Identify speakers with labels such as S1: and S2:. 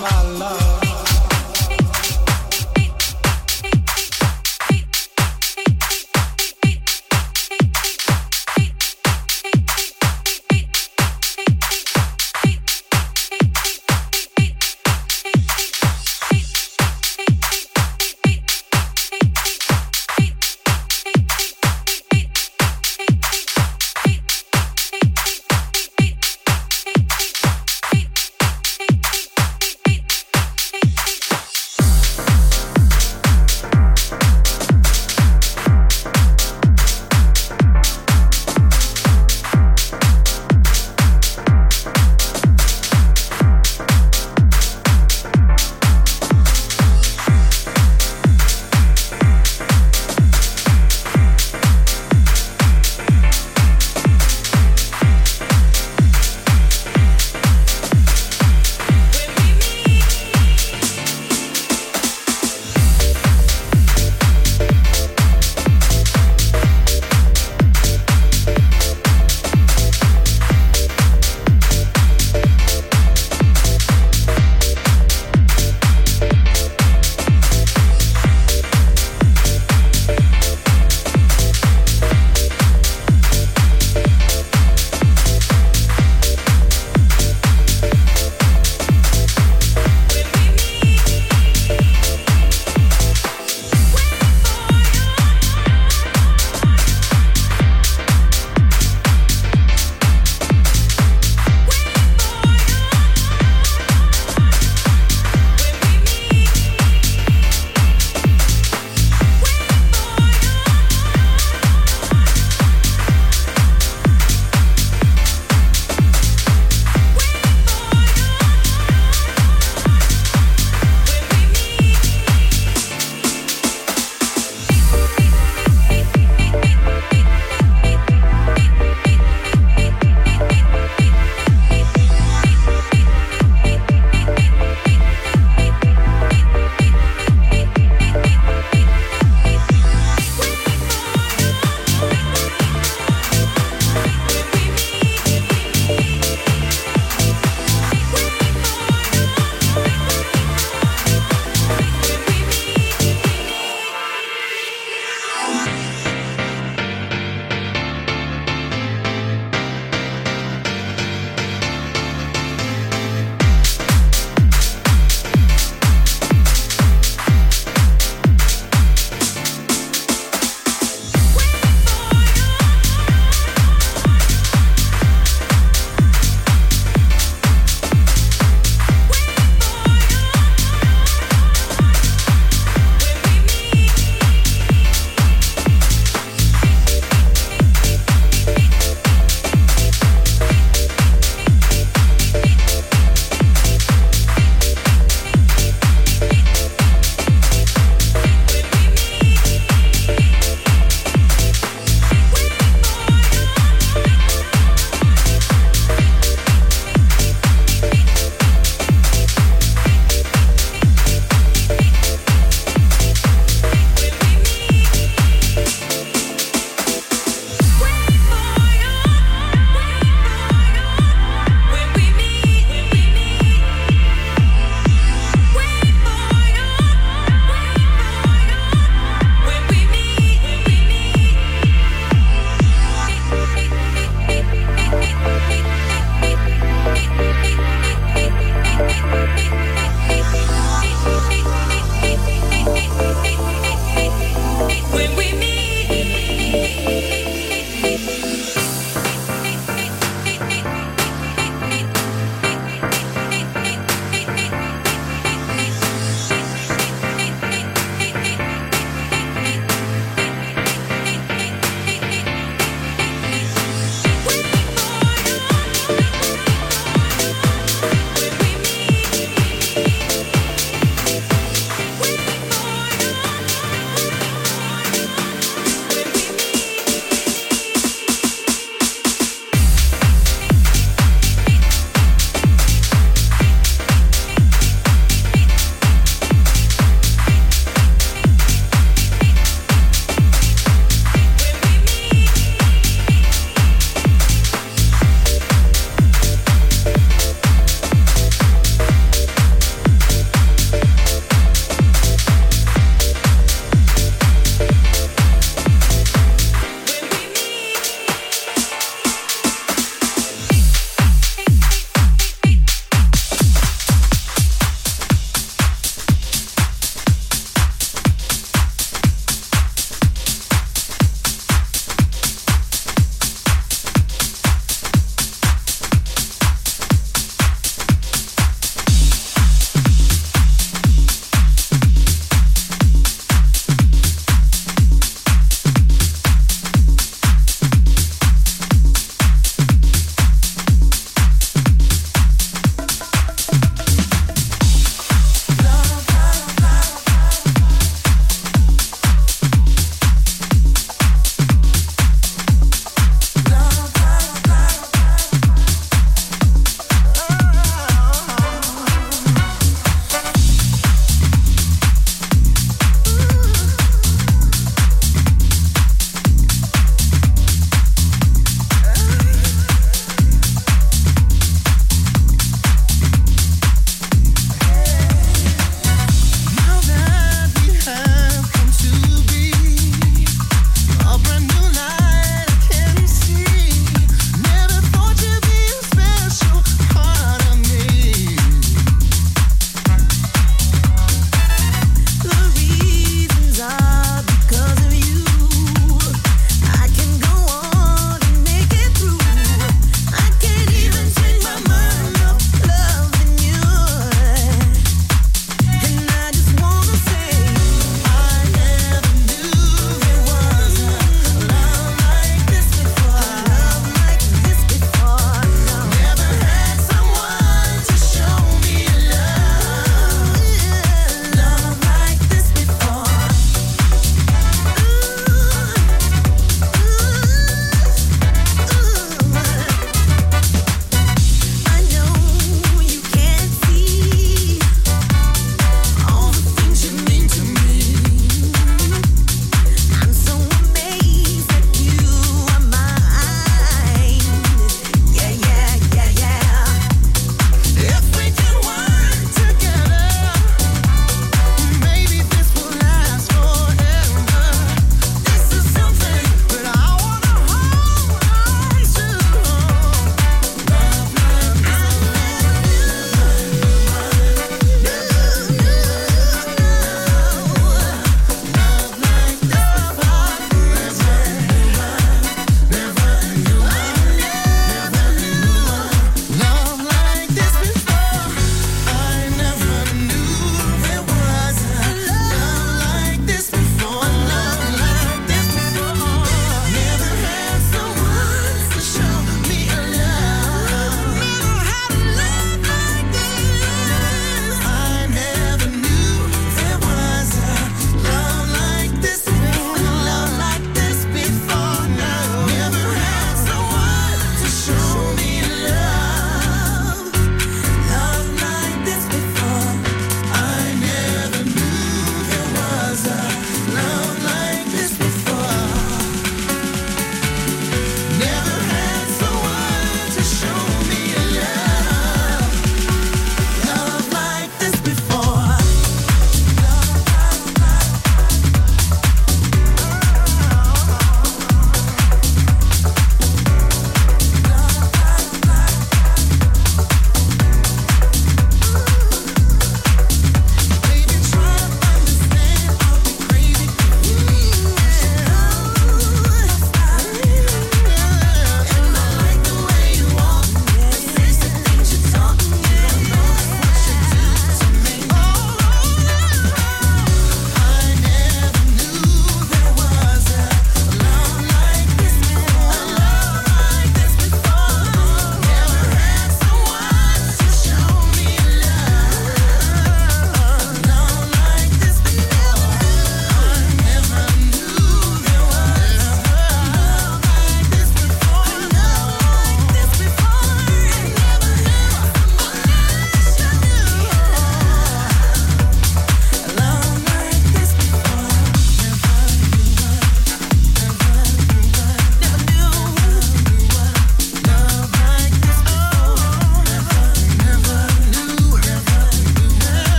S1: Spiagge